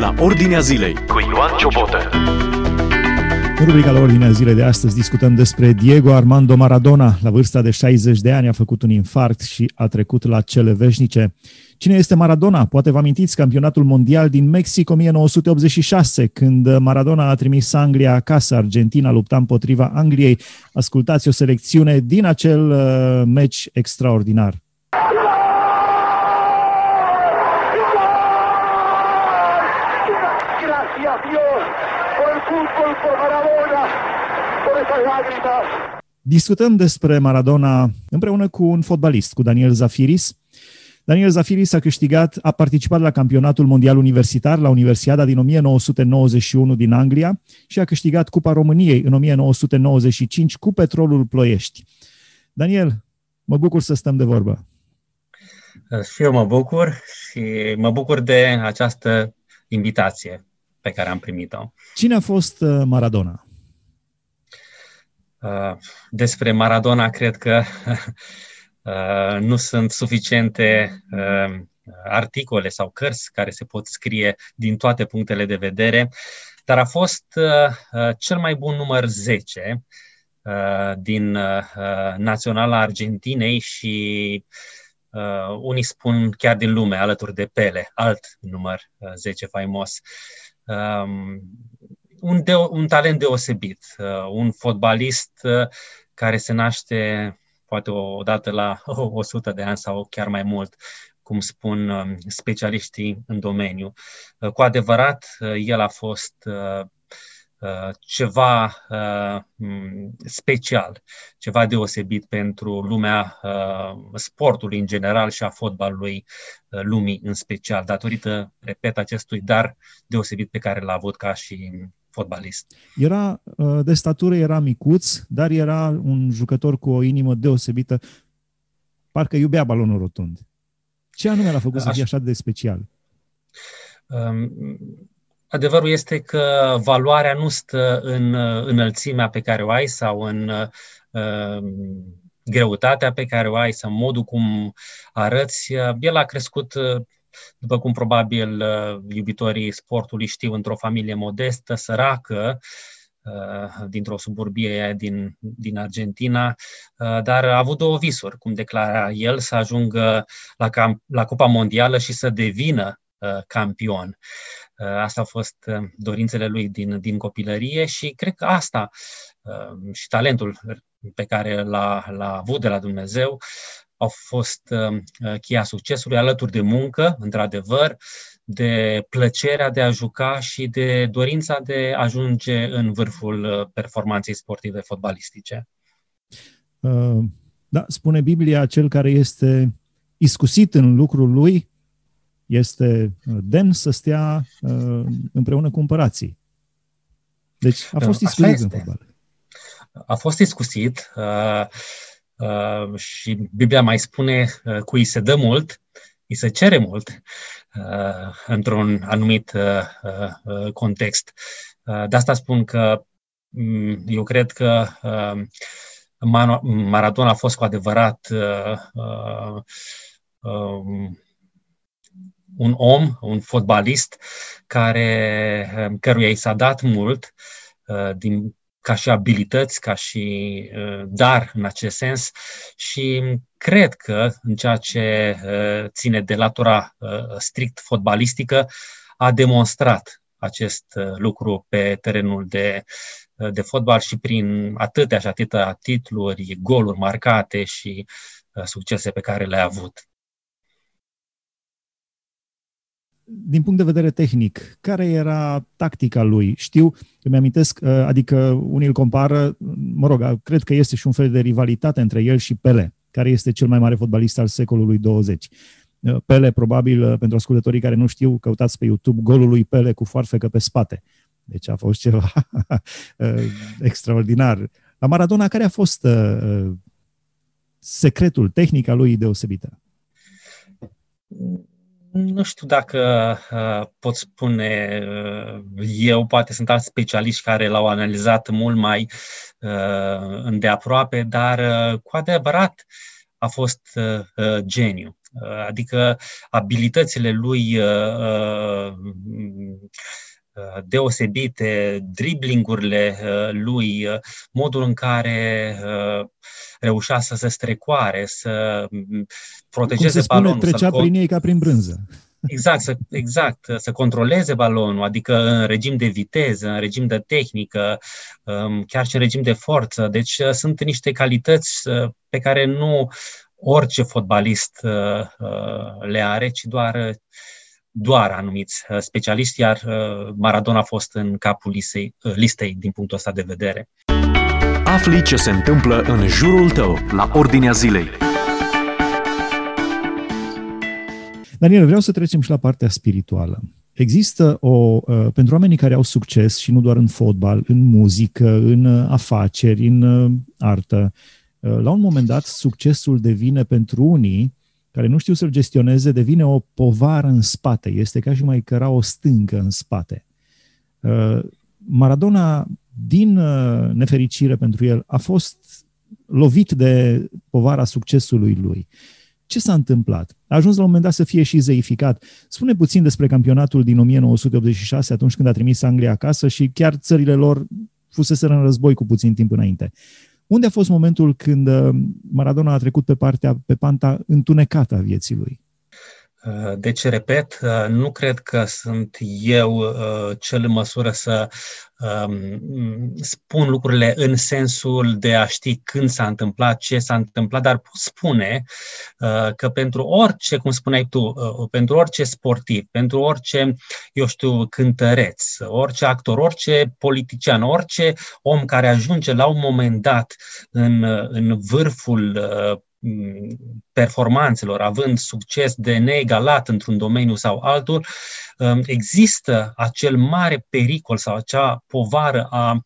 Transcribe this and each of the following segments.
la Ordinea Zilei cu Ioan Ciobotă. În rubrica la Ordinea Zilei de astăzi discutăm despre Diego Armando Maradona. La vârsta de 60 de ani a făcut un infarct și a trecut la cele veșnice. Cine este Maradona? Poate vă amintiți campionatul mondial din Mexic 1986, când Maradona a trimis Anglia acasă, Argentina lupta împotriva Angliei. Ascultați o selecțiune din acel uh, meci extraordinar. Discutăm despre Maradona împreună cu un fotbalist, cu Daniel Zafiris. Daniel Zafiris a câștigat, a participat la campionatul mondial universitar la Universiada din 1991 din Anglia și a câștigat Cupa României în 1995 cu Petrolul Ploiești. Daniel, mă bucur să stăm de vorbă. Și eu mă bucur și mă bucur de această invitație pe care am primit-o. Cine a fost uh, Maradona? Uh, despre Maradona cred că uh, nu sunt suficiente uh, articole sau cărți care se pot scrie din toate punctele de vedere, dar a fost cel mai bun număr 10 din Naționala Argentinei și unii spun chiar din lume, alături de Pele, alt număr 10 faimos. Um, un, de, un talent deosebit, uh, un fotbalist uh, care se naște poate o dată la 100 de ani sau chiar mai mult, cum spun um, specialiștii în domeniu. Uh, cu adevărat, el a fost ceva special, ceva deosebit pentru lumea sportului în general și a fotbalului lumii în special, datorită, repet, acestui dar deosebit pe care l-a avut ca și fotbalist. Era uh, de statură, era micuț, dar era un jucător cu o inimă deosebită. Parcă iubea balonul rotund. Ce anume l-a făcut să fie așa de special? Um, adevărul este că valoarea nu stă în uh, înălțimea pe care o ai sau în uh, greutatea pe care o ai sau modul cum arăți. El a crescut după cum probabil uh, iubitorii sportului știu, într-o familie modestă, săracă, uh, dintr-o suburbie din, din Argentina, uh, dar a avut două visuri, cum declara el, să ajungă la, camp, la Cupa Mondială și să devină campion. Asta au fost dorințele lui din, din copilărie și cred că asta și talentul pe care l-a, l-a avut de la Dumnezeu au fost uh, uh, cheia succesului, alături de muncă, într-adevăr, de plăcerea de a juca și de dorința de a ajunge în vârful uh, performanței sportive fotbalistice. Da, spune Biblia, cel care este iscusit în lucrul lui este demn să stea împreună cu împărații. Deci a fost iscusit în fotbal. A fost iscusit. Uh, Uh, și Biblia mai spune uh, cui se dă mult, îi se cere mult uh, într-un anumit context. De asta spun că mm, eu cred că Maradona a fost cu adevărat um, un om, un fotbalist care, căruia i s-a dat mult din ca și abilități, ca și uh, dar în acest sens și cred că în ceea ce uh, ține de latura uh, strict fotbalistică a demonstrat acest lucru pe terenul de, de fotbal și prin atâtea și atâtea titluri, goluri marcate și succese pe care le-a avut. Din punct de vedere tehnic, care era tactica lui? Știu, îmi amintesc, uh, adică unii îl compară, mă rog, cred că este și un fel de rivalitate între el și Pele, care este cel mai mare fotbalist al secolului 20. Uh, Pele, probabil, uh, pentru ascultătorii care nu știu, căutați pe YouTube golul lui Pele cu foarfecă pe spate. Deci a fost ceva extraordinar. La Maradona, care a fost secretul, tehnica lui deosebită? Nu știu dacă uh, pot spune uh, eu, poate sunt alți specialiști care l-au analizat mult mai uh, îndeaproape, dar uh, cu adevărat a fost uh, uh geniu. Uh, adică abilitățile lui uh, uh, deosebite, driblingurile lui, modul în care reușea să se strecoare, să protejeze Cum se spune, balonul. trecea prin ei ca prin brânză. Exact, să, exact, să controleze balonul, adică în regim de viteză, în regim de tehnică, um, chiar și în regim de forță. Deci uh, sunt niște calități uh, pe care nu orice fotbalist uh, le are, ci doar, doar anumiți specialiști, iar Maradona a fost în capul listei, listei din punctul ăsta de vedere. Afli ce se întâmplă în jurul tău, la Ordinea Zilei. Daniel, vreau să trecem și la partea spirituală. Există o, uh, pentru oamenii care au succes și nu doar în fotbal, în muzică, în uh, afaceri, în uh, artă, la un moment dat succesul devine pentru unii care nu știu să-l gestioneze, devine o povară în spate. Este ca și mai căra o stâncă în spate. Maradona, din nefericire pentru el, a fost lovit de povara succesului lui. Ce s-a întâmplat? A ajuns la un moment dat să fie și zeificat. Spune puțin despre campionatul din 1986, atunci când a trimis Anglia acasă și chiar țările lor fuseseră în război cu puțin timp înainte. Unde a fost momentul când uh, Maradona a trecut pe partea, pe panta întunecată a vieții lui? Uh, deci, repet, uh, nu cred că sunt eu uh, cel în măsură să um, spun lucrurile în sensul de a ști când s-a întâmplat, ce s-a întâmplat, dar pot spune că pentru orice, cum spuneai tu, pentru orice sportiv, pentru orice, eu știu, cântăreț, orice actor, orice politician, orice om care ajunge la un moment dat în, în vârful performanțelor, având succes de neegalat într-un domeniu sau altul, um, există acel mare pericol sau acea povară a,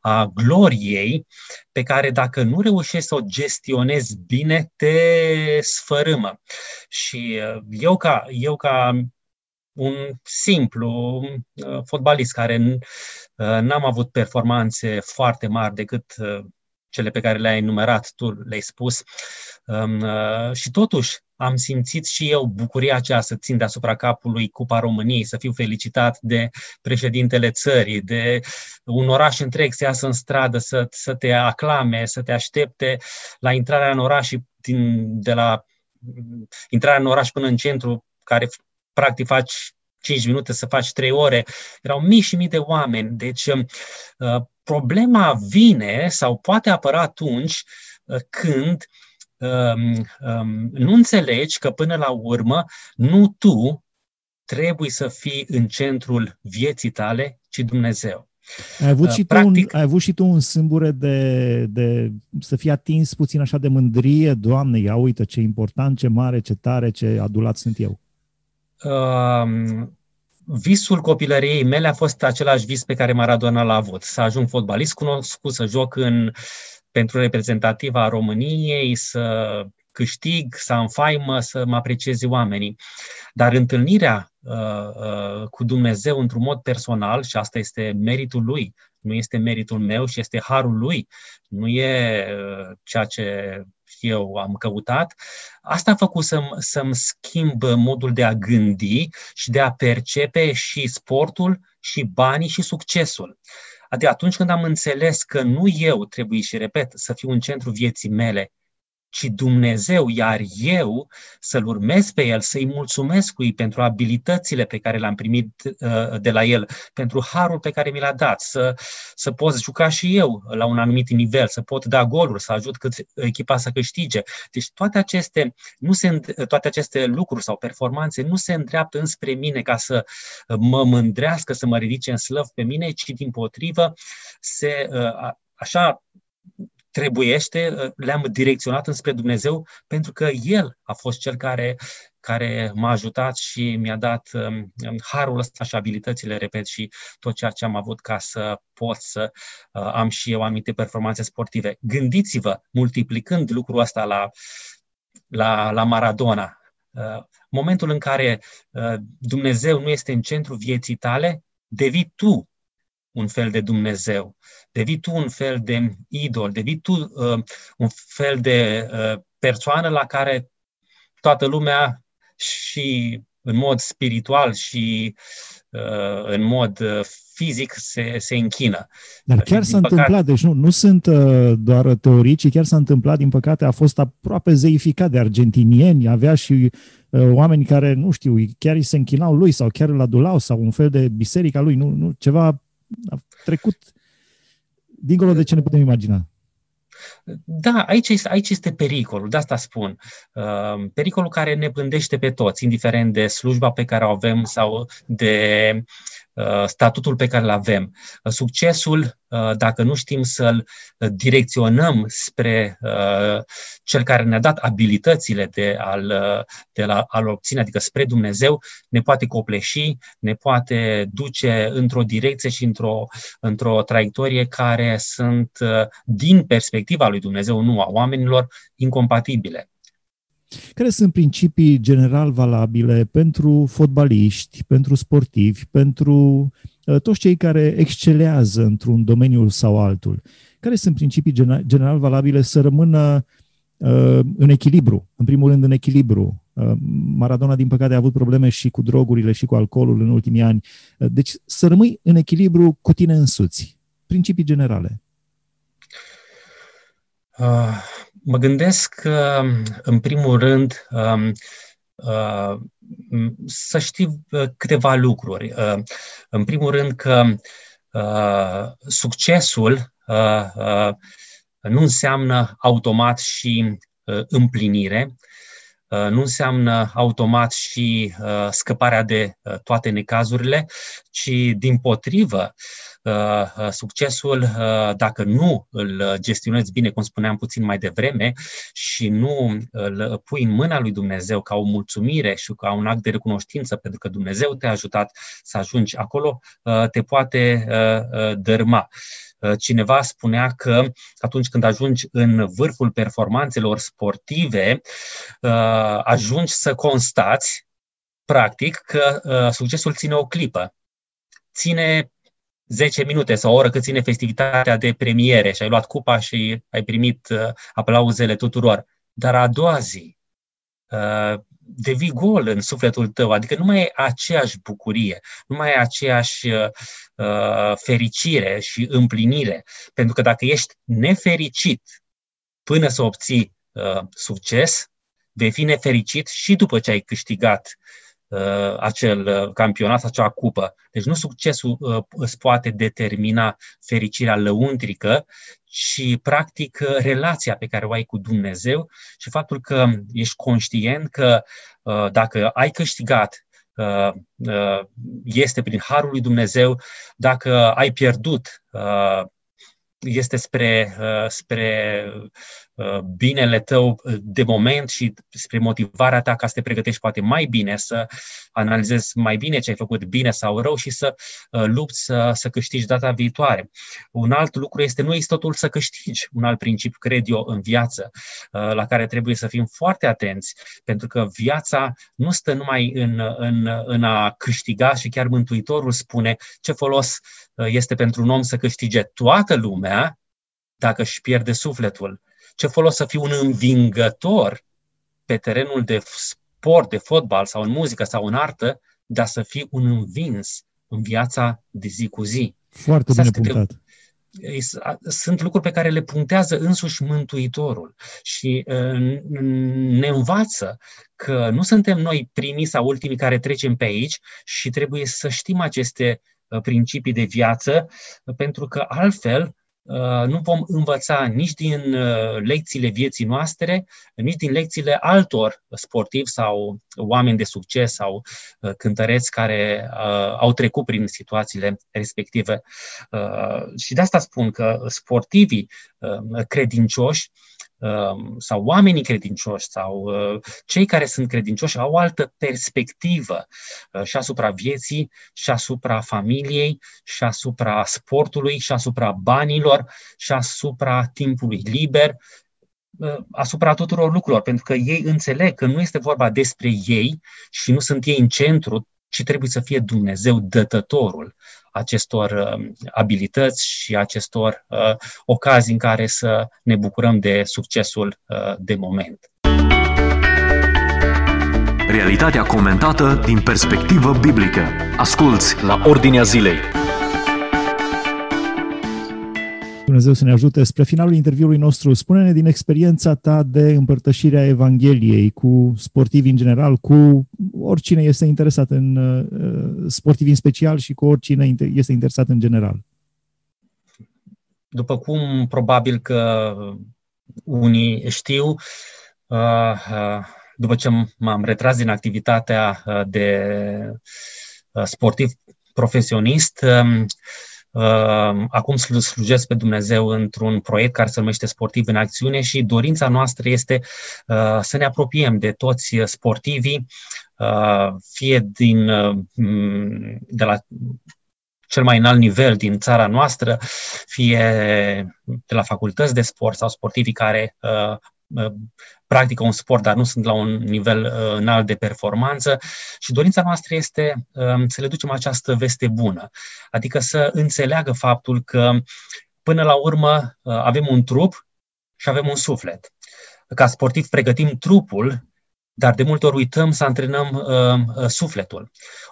a gloriei pe care dacă nu reușești să o gestionezi bine, te sfărâmă. Și uh, eu ca, eu ca un simplu uh, fotbalist care uh, n-am avut performanțe foarte mari decât cele pe care le-ai enumerat tu, le-ai spus. Um, uh, și totuși am simțit și eu bucuria aceea să țin deasupra capului Cupa României, să fiu felicitat de președintele țării, de un oraș întreg să iasă în stradă, să, să te aclame, să te aștepte la intrarea în oraș și din, de la intrarea în oraș până în centru, care practic faci 5 minute să faci 3 ore. Erau mii și mii de oameni. Deci uh, problema vine sau poate apăra atunci uh, când um, um, nu înțelegi că până la urmă nu tu trebuie să fii în centrul vieții tale, ci Dumnezeu. Ai avut, uh, și Practic, tu un, ai avut și tu un sâmbure de, de să fii atins puțin așa de mândrie, Doamne, ia uite ce important, ce mare, ce tare, ce adulat sunt eu. Uh, visul copilăriei mele a fost același vis pe care Maradona l-a avut. Să ajung fotbalist cunoscut, să joc în, pentru reprezentativa României, să câștig, să am faimă, să mă aprecieze oamenii. Dar întâlnirea uh, uh, cu Dumnezeu într-un mod personal, și asta este meritul lui, nu este meritul meu și este harul lui, nu e uh, ceea ce eu am căutat, asta a făcut să-mi, să-mi schimb modul de a gândi și de a percepe și sportul, și banii, și succesul. Adică atunci când am înțeles că nu eu trebuie și repet să fiu în centru vieții mele, ci Dumnezeu, iar eu să-L urmez pe El, să-i mulțumesc lui pentru abilitățile pe care le-am primit uh, de la El, pentru harul pe care mi l-a dat, să, să pot juca și eu la un anumit nivel, să pot da goluri, să ajut cât echipa să câștige. Deci toate aceste, nu se, toate aceste lucruri sau performanțe nu se îndreaptă înspre mine ca să mă mândrească, să mă ridice în slăv pe mine, ci din potrivă se, uh, așa trebuiește, uh, le-am direcționat înspre Dumnezeu pentru că El a fost Cel care, care m-a ajutat și mi-a dat um, um, harul ăsta și abilitățile, repet, și tot ceea ce am avut ca să pot să uh, am și eu anumite performanțe sportive. Gândiți-vă, multiplicând lucrul ăsta la, la, la Maradona, uh, momentul în care Dumnezeu nu este în centru vieții tale, devii tu un fel de Dumnezeu, devii tu un fel de idol, devii tu uh, un fel de uh, persoană la care toată lumea și în mod spiritual și în mod fizic se, se închină. Dar chiar din s-a păcate... întâmplat, deci nu, nu sunt doar teorii, ci chiar s-a întâmplat, din păcate a fost aproape zeificat de argentinieni, avea și oameni care, nu știu, chiar îi se închinau lui sau chiar îl adulau sau un fel de biserica lui, nu, nu ceva a trecut dincolo de ce ne putem imagina. Da, aici este, aici este pericolul, de asta spun. Uh, pericolul care ne pândește pe toți, indiferent de slujba pe care o avem sau de Uh, statutul pe care îl avem. Uh, succesul, uh, dacă nu știm să-l direcționăm spre cel care ne-a dat abilitățile de a-l, de a a obține, adică spre Dumnezeu, ne poate copleși, ne poate duce într-o direcție și într-o, într-o traiectorie care sunt, din perspectiva lui Dumnezeu, nu a oamenilor, incompatibile. Care sunt principii general valabile pentru fotbaliști, pentru sportivi, pentru uh, toți cei care excelează într-un domeniu sau altul? Care sunt principii general valabile să rămână uh, în echilibru, în primul rând în echilibru? Uh, Maradona, din păcate, a avut probleme și cu drogurile și cu alcoolul în ultimii ani. Uh, deci să rămâi în echilibru cu tine însuți. Principii generale. Uh, mă gândesc că, în primul rând, um, uh, să știi uh, câteva lucruri. În primul rând că succesul nu înseamnă automat și împlinire, nu înseamnă automat și scăparea de toate necazurile, ci din potrivă Uh, uh, succesul, uh, dacă nu îl gestionezi bine, cum spuneam puțin mai devreme, și nu îl pui în mâna lui Dumnezeu ca o mulțumire și ca un act de recunoștință, pentru că Dumnezeu te-a ajutat să ajungi acolo, te poate dărma. Cineva spunea că atunci când ajungi în vârful performanțelor sportive, ajungi să constați, practic, că succesul ține o clipă. Ține 10 minute sau o oră cât ține festivitatea de premiere și ai luat cupa și ai primit uh, aplauzele tuturor. Dar a doua zi uh, devii gol în sufletul tău, adică nu mai e aceeași bucurie, nu mai e aceeași uh, uh, fericire și împlinire. Pentru că dacă ești nefericit până să obții uh, succes, vei fi nefericit și după ce ai câștigat uh, acel uh, campionat, acea cupă. Deci nu succesul uh, îți poate determina fericirea lăuntrică, ci practic uh, relația pe care o ai cu Dumnezeu și faptul că ești conștient că uh, dacă ai câștigat uh, uh, este prin harul lui Dumnezeu, dacă ai pierdut este spre, spre Uh, binele tău uh, de moment și spre motivarea ta ca să te pregătești poate mai bine, să analizezi mai bine ce ai făcut bine sau rău și să uh, lupți să, să câștigi data viitoare. Un alt lucru este nu este totul să câștigi, un alt principiu, cred eu, în viață, la care trebuie să fim foarte atenți, pentru că viața nu stă numai în, în, în a câștiga și chiar Mântuitorul spune ce folos este pentru un om să câștige toată lumea dacă își pierde sufletul. Ce folos să fii un învingător pe terenul de sport, de fotbal sau în muzică sau în artă, dar să fii un învins în viața de zi cu zi. Foarte bine punctat. Sunt lucruri pe care le punctează însuși Mântuitorul și ne învață că nu suntem noi primii sau ultimii care trecem pe aici și trebuie să știm aceste principii de viață, pentru că altfel Uh, nu vom învăța nici din uh, lecțiile vieții noastre, nici din lecțiile altor sportivi sau oameni de succes sau uh, cântăreți care au trecut prin situațiile respective. Și de asta spun că sportivii credincioși Um, sau oamenii credincioși sau uh, cei care sunt credincioși au o altă perspectivă uh, și asupra vieții, și asupra familiei, și asupra sportului, și asupra banilor, și asupra timpului liber, uh, asupra tuturor lucrurilor, pentru că ei înțeleg că nu este vorba despre ei și nu sunt ei în centru, ci trebuie să fie Dumnezeu dătătorul acestor uh, abilități și acestor uh, ocazii în care să ne bucurăm de succesul uh, de moment. Realitatea comentată din perspectivă biblică. Asculți la Ordinea Zilei. Dumnezeu să ne ajute. Spre finalul interviului nostru, spune-ne din experiența ta de împărtășirea Evangheliei cu sportivi în general, cu oricine este interesat în uh, sportivi în special și cu oricine este interesat în general. După cum probabil că unii știu, uh, uh, după ce m-am retras din activitatea uh, de sportiv profesionist, um, acum slujesc pe Dumnezeu într-un proiect care se numește Sportiv în Acțiune și dorința noastră este să ne apropiem de toți sportivii, fie din, de la cel mai înalt nivel din țara noastră, fie de la facultăți de sport sau sportivii care uh, uh, practică un sport, dar nu sunt la un nivel uh, înalt de performanță și dorința noastră este uh, să le ducem această veste bună, adică să înțeleagă faptul că până la urmă uh, avem un trup și avem un suflet. Ca sportiv pregătim trupul dar de multe ori uităm să antrenăm uh, uh, sufletul.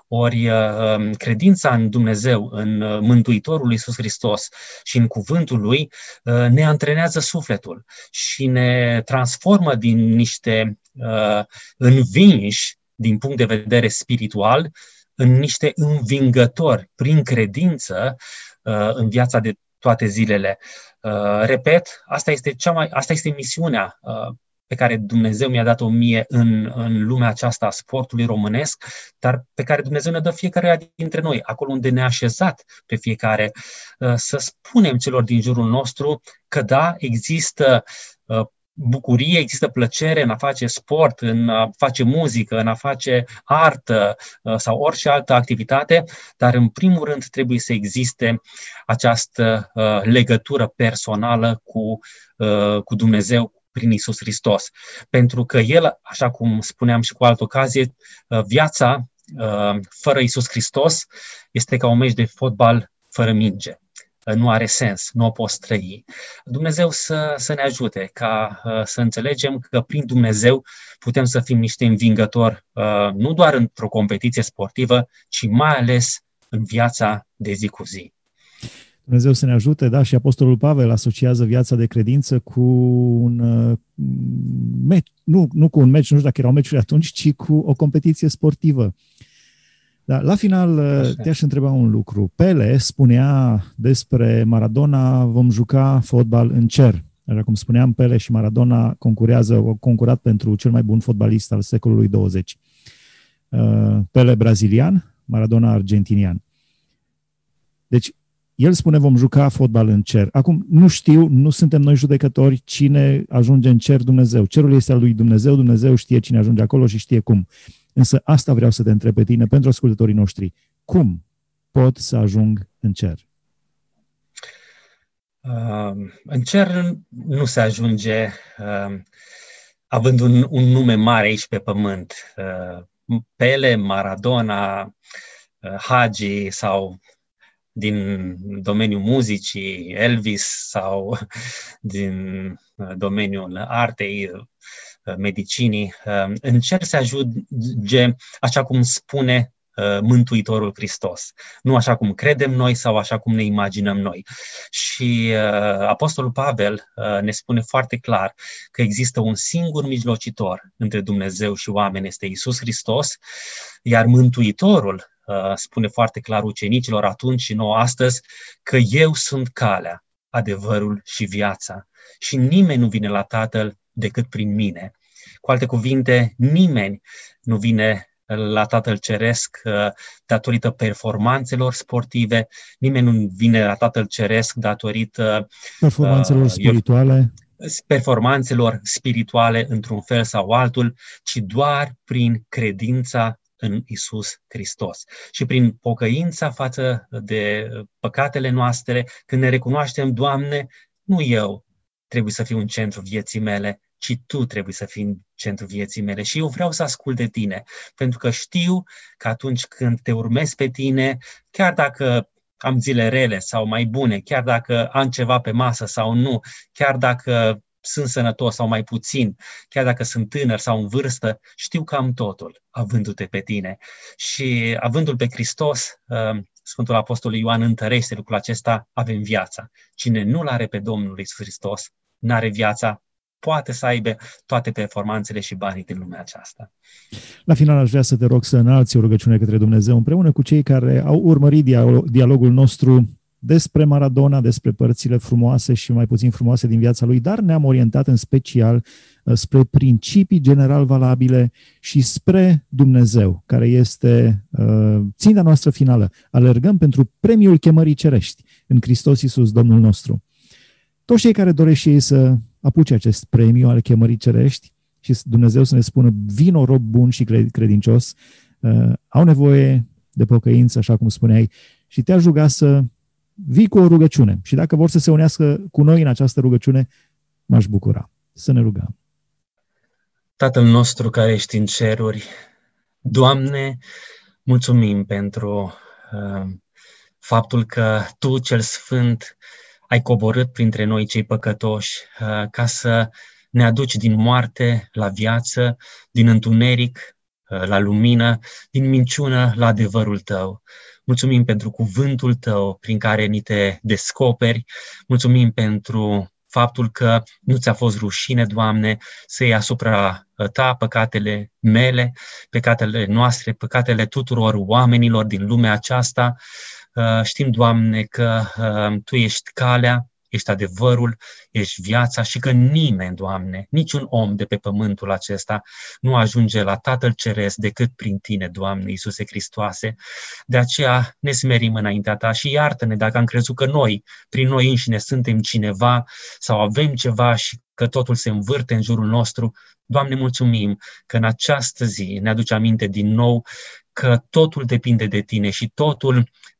Ori uh, um, credința în Dumnezeu, în uh, Mântuitorul Iisus Hristos și în cuvântul Lui uh, ne antrenează sufletul și ne transformă din niște uh, învinși din punct de vedere spiritual în niște învingători prin credință uh, în viața de toate zilele. Uh, repet, asta este, cea mai, asta este misiunea uh, pe care Dumnezeu mi-a dat-o mie în, în lumea aceasta a sportului românesc, dar pe care Dumnezeu ne dă fiecare dintre noi, acolo unde ne-a așezat pe fiecare, uh, să spunem celor din jurul nostru că da, există uh, bucurie, există plăcere în a face sport, în a face muzică, în a face artă uh, sau orice altă activitate, dar în primul rând trebuie să existe această legătură personală cu, cu Dumnezeu, prin Isus Hristos. Pentru că El, așa cum spuneam și cu altă ocazie, uh, viața uh, fără Isus Hristos este ca un meci de fotbal fără minge. Uh, nu are sens, nu o poți trăi. Dumnezeu să, să ne ajute ca să înțelegem că prin Dumnezeu putem să fim niște învingători, nu doar într-o competiție sportivă, ci mai ales în viața de zi cu zi. Dumnezeu să ne ajute, da, și Apostolul Pavel asociază viața de credință cu un uh, meci, nu, nu cu un meci, nu știu dacă erau meciuri atunci, ci cu o competiție sportivă. Da, la final uh, Așa. te-aș întreba un lucru. Pele spunea despre Maradona, vom juca fotbal în cer. Așa cum spuneam, Pele și Maradona concurează, au concurat pentru cel mai bun fotbalist al secolului 20. Uh, Pele brazilian, Maradona argentinian. Deci, el spune vom juca fotbal în cer. Acum, nu știu, nu suntem noi judecători cine ajunge în cer Dumnezeu. Cerul este al lui Dumnezeu, Dumnezeu știe cine ajunge acolo și știe cum. Însă asta vreau să te întreb pe tine, pentru ascultătorii noștri. Cum pot să ajung în cer? Uh, în cer nu se ajunge uh, având un, un nume mare aici pe pământ. Uh, Pele, Maradona, uh, Hagi sau din domeniul muzicii, Elvis sau din uh, domeniul artei, uh, medicinii, uh, încerc să ajunge așa cum spune Mântuitorul Hristos. Nu așa cum credem noi sau așa cum ne imaginăm noi. Și Apostolul Pavel ne spune foarte clar că există un singur mijlocitor între Dumnezeu și oameni, este Isus Hristos, iar Mântuitorul Uh, spune foarte clar ucenicilor atunci și nouă astăzi că eu sunt calea, adevărul și viața și nimeni nu vine la Tatăl decât prin mine. Cu alte cuvinte, nimeni nu vine la Tatăl Ceresc uh, datorită performanțelor sportive, nimeni nu vine la Tatăl Ceresc datorită performanțelor uh, spirituale. performanțelor spirituale într-un fel sau altul, ci doar prin credința în Isus Hristos. Și prin pocăința față de păcatele noastre, când ne recunoaștem, Doamne, nu eu trebuie să fiu în centru vieții mele, ci Tu trebuie să fii în centru vieții mele. Și eu vreau să ascult de Tine, pentru că știu că atunci când te urmezi pe Tine, chiar dacă am zile rele sau mai bune, chiar dacă am ceva pe masă sau nu, chiar dacă sunt sănătos sau mai puțin, chiar dacă sunt tânăr sau în vârstă, știu că am totul, avându-te pe tine. Și avându-l pe Hristos, uh, Sfântul Apostol Ioan întărește lucrul acesta, avem viața. Cine nu-L are pe Domnul Iisus Hristos, n-are viața, poate să aibă toate performanțele și banii din lumea aceasta. La final aș vrea să te rog să înalți o rugăciune către Dumnezeu împreună cu cei care au urmărit dialogul nostru despre Maradona, despre părțile frumoase și mai puțin frumoase din viața lui, dar ne-am orientat în special uh, spre principii general valabile și spre Dumnezeu, care este uh, ținta noastră finală. Alergăm pentru premiul chemării cerești în Hristos Iisus, Domnul nostru. Toți cei care doresc și ei să apuce acest premiu al chemării cerești și Dumnezeu să ne spună, vino rob bun și credincios, uh, au nevoie de pocăință, așa cum spuneai, și te-aș ruga să vii cu o rugăciune. Și dacă vor să se unească cu noi în această rugăciune, m-aș bucura. Să ne rugăm. Tatăl nostru care ești în ceruri, Doamne, mulțumim pentru uh, faptul că Tu, cel Sfânt, ai coborât printre noi cei păcătoși uh, ca să ne aduci din moarte la viață, din întuneric uh, la lumină, din minciună la adevărul Tău. Mulțumim pentru cuvântul tău prin care ni te descoperi. Mulțumim pentru faptul că nu ți-a fost rușine, Doamne, să iei asupra uh, ta păcatele mele, păcatele noastre, păcatele tuturor oamenilor din lumea aceasta. Uh, știm, Doamne, că uh, Tu ești calea, ești adevărul, ești viața și că nimeni, Doamne, niciun om de pe pământul acesta nu ajunge la Tatăl Ceresc decât prin Tine, Doamne, Iisuse Hristoase. De aceea ne smerim înaintea Ta și iartă-ne dacă am crezut că noi, prin noi înșine, suntem cineva sau avem ceva și că totul se învârte în jurul nostru. Doamne, mulțumim că în această zi ne aduce aminte din nou că totul depinde de Tine și totul Uh, uh,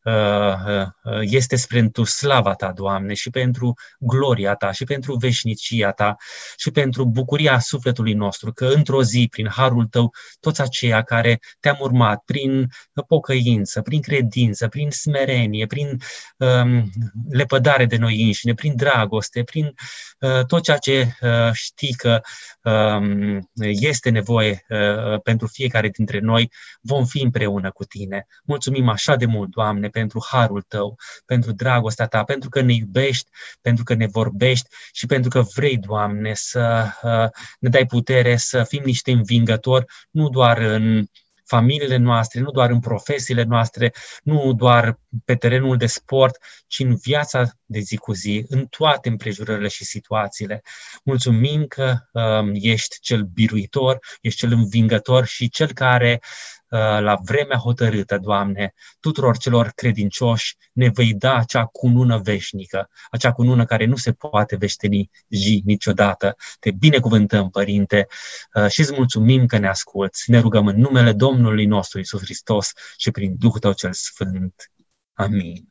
este spre slava Ta, Doamne, și pentru gloria Ta, și pentru veșnicia Ta, și pentru bucuria sufletului nostru, că într-o zi, prin harul Tău, toți aceia care Te-am urmat, prin pocăință, prin credință, prin smerenie, prin um, lepădare de noi înșine, prin dragoste, prin uh, tot ceea ce uh, știi că um, este nevoie uh, pentru fiecare dintre noi, vom fi împreună cu Tine. Mulțumim așa de mult, Doamne, pentru harul tău, pentru dragostea ta, pentru că ne iubești, pentru că ne vorbești și pentru că vrei, Doamne, să uh, ne dai putere să fim niște învingători, nu doar în familiile noastre, nu doar în profesiile noastre, nu doar pe terenul de sport, ci în viața de zi cu zi, în toate împrejurările și situațiile. Mulțumim că um, ești cel biruitor, ești cel învingător și cel care Uh, la vremea hotărâtă, Doamne, tuturor celor credincioși ne vei da acea cunună veșnică, acea cunună care nu se poate veșteni zi niciodată. Te binecuvântăm, Părinte, uh, și îți mulțumim că ne asculți. Ne rugăm în numele Domnului nostru Isus Hristos și prin Duhul Tău cel Sfânt. Amin.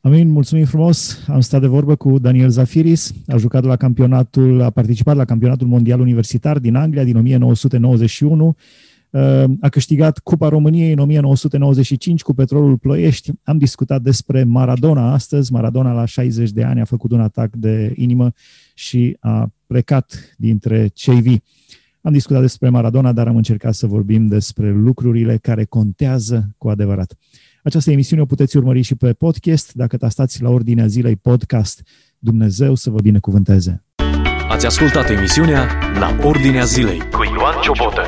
Amin, mulțumim frumos. Am stat de vorbă cu Daniel Zafiris, a jucat la campionatul, a participat la campionatul mondial universitar din Anglia din 1991 a câștigat Cupa României în 1995 cu Petrolul Ploiești. Am discutat despre Maradona astăzi. Maradona la 60 de ani a făcut un atac de inimă și a plecat dintre cei vii. Am discutat despre Maradona, dar am încercat să vorbim despre lucrurile care contează cu adevărat. Această emisiune o puteți urmări și pe podcast, dacă tastați la ordinea zilei podcast. Dumnezeu să vă binecuvânteze! Ați ascultat emisiunea La Ordinea Zilei cu Ioan Ciobotă.